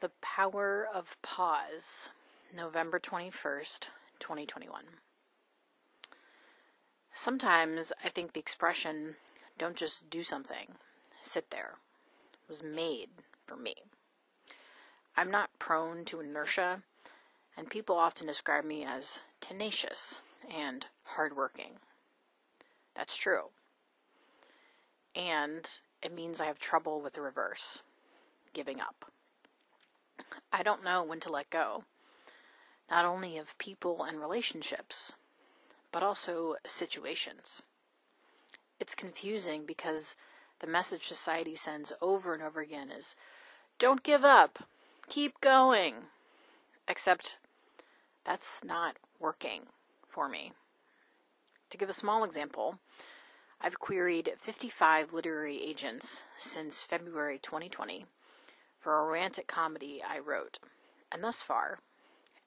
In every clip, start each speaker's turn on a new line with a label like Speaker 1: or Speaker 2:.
Speaker 1: The Power of Pause, November 21st, 2021. Sometimes I think the expression, don't just do something, sit there, was made for me. I'm not prone to inertia, and people often describe me as tenacious and hardworking. That's true. And it means I have trouble with the reverse, giving up. I don't know when to let go, not only of people and relationships, but also situations. It's confusing because the message society sends over and over again is don't give up, keep going. Except that's not working for me. To give a small example, I've queried 55 literary agents since February 2020 for a romantic comedy I wrote, and thus far,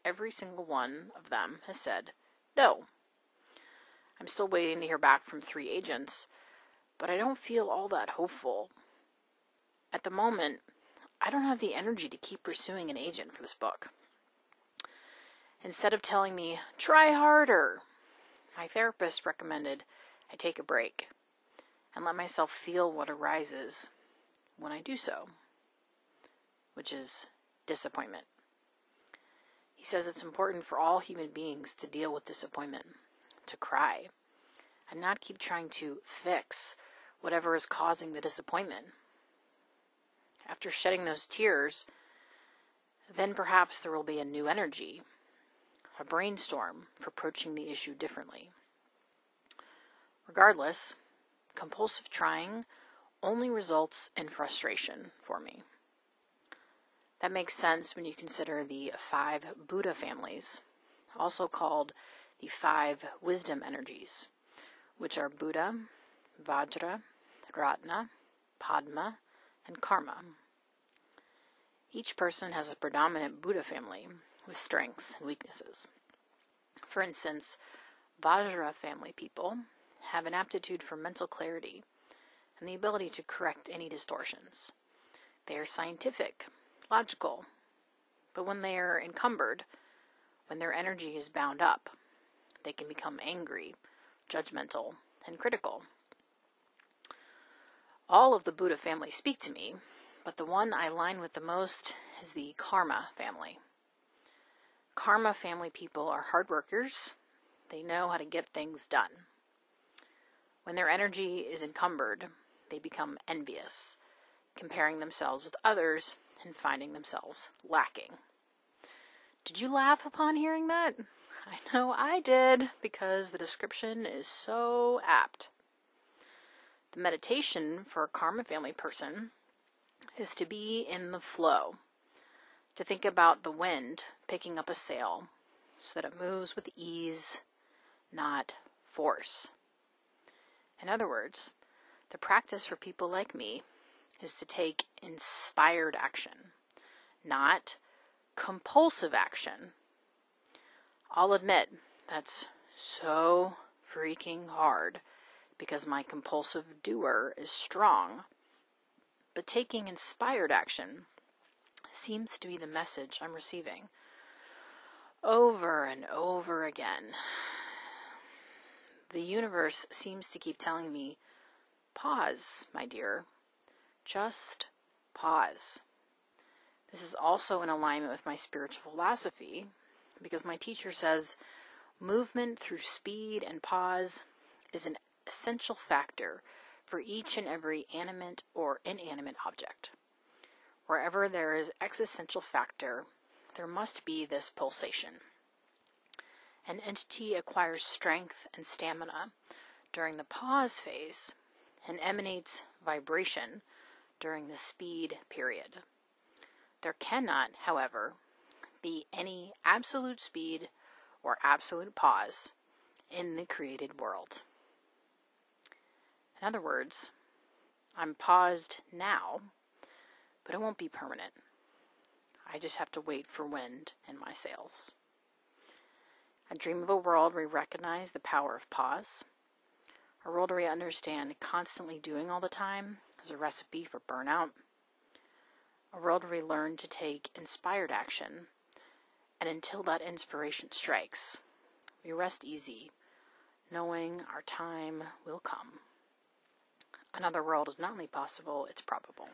Speaker 1: every single one of them has said no. I'm still waiting to hear back from three agents, but I don't feel all that hopeful. At the moment, I don't have the energy to keep pursuing an agent for this book. Instead of telling me, try harder, my therapist recommended I take a break and let myself feel what arises when I do so, which is disappointment. He says it's important for all human beings to deal with disappointment, to cry, and not keep trying to fix whatever is causing the disappointment. After shedding those tears, then perhaps there will be a new energy, a brainstorm for approaching the issue differently. Regardless, compulsive trying only results in frustration for me. That makes sense when you consider the five Buddha families, also called the five wisdom energies, which are Buddha, Vajra, Ratna, Padma, and Karma. Each person has a predominant Buddha family with strengths and weaknesses. For instance, Vajra family people have an aptitude for mental clarity and the ability to correct any distortions. They are scientific, logical, but when they are encumbered, when their energy is bound up, they can become angry, judgmental, and critical. All of the Buddha family speak to me, but the one I line with the most is the Karma family. Karma family people are hard workers. They know how to get things done. When their energy is encumbered, they become envious, comparing themselves with others and finding themselves lacking. Did you laugh upon hearing that? I know I did, because the description is so apt. The meditation for a karma family person is to be in the flow, to think about the wind picking up a sail so that it moves with ease, not force. In other words, the practice for people like me is to take inspired action, not compulsive action. I'll admit that's so freaking hard because my compulsive doer is strong. But taking inspired action seems to be the message I'm receiving over and over again the universe seems to keep telling me, pause, my dear. Just pause. This is also in alignment with my spiritual philosophy because my teacher says movement through speed and pause is an essential factor for each and every animate or inanimate object. Wherever there is existential factor, there must be this pulsation an entity acquires strength and stamina during the pause phase and emanates vibration during the speed period. There cannot, however, be any absolute speed or absolute pause in the created world. In other words, I'm paused now, but it won't be permanent. I just have to wait for wind in my sails. I dream of a world where we recognize the power of pause, a world where we understand constantly doing all the time is a recipe for burnout, a world where we learn to take inspired action, and until that inspiration strikes, we rest easy, knowing our time will come. Another world is not only possible, it's probable.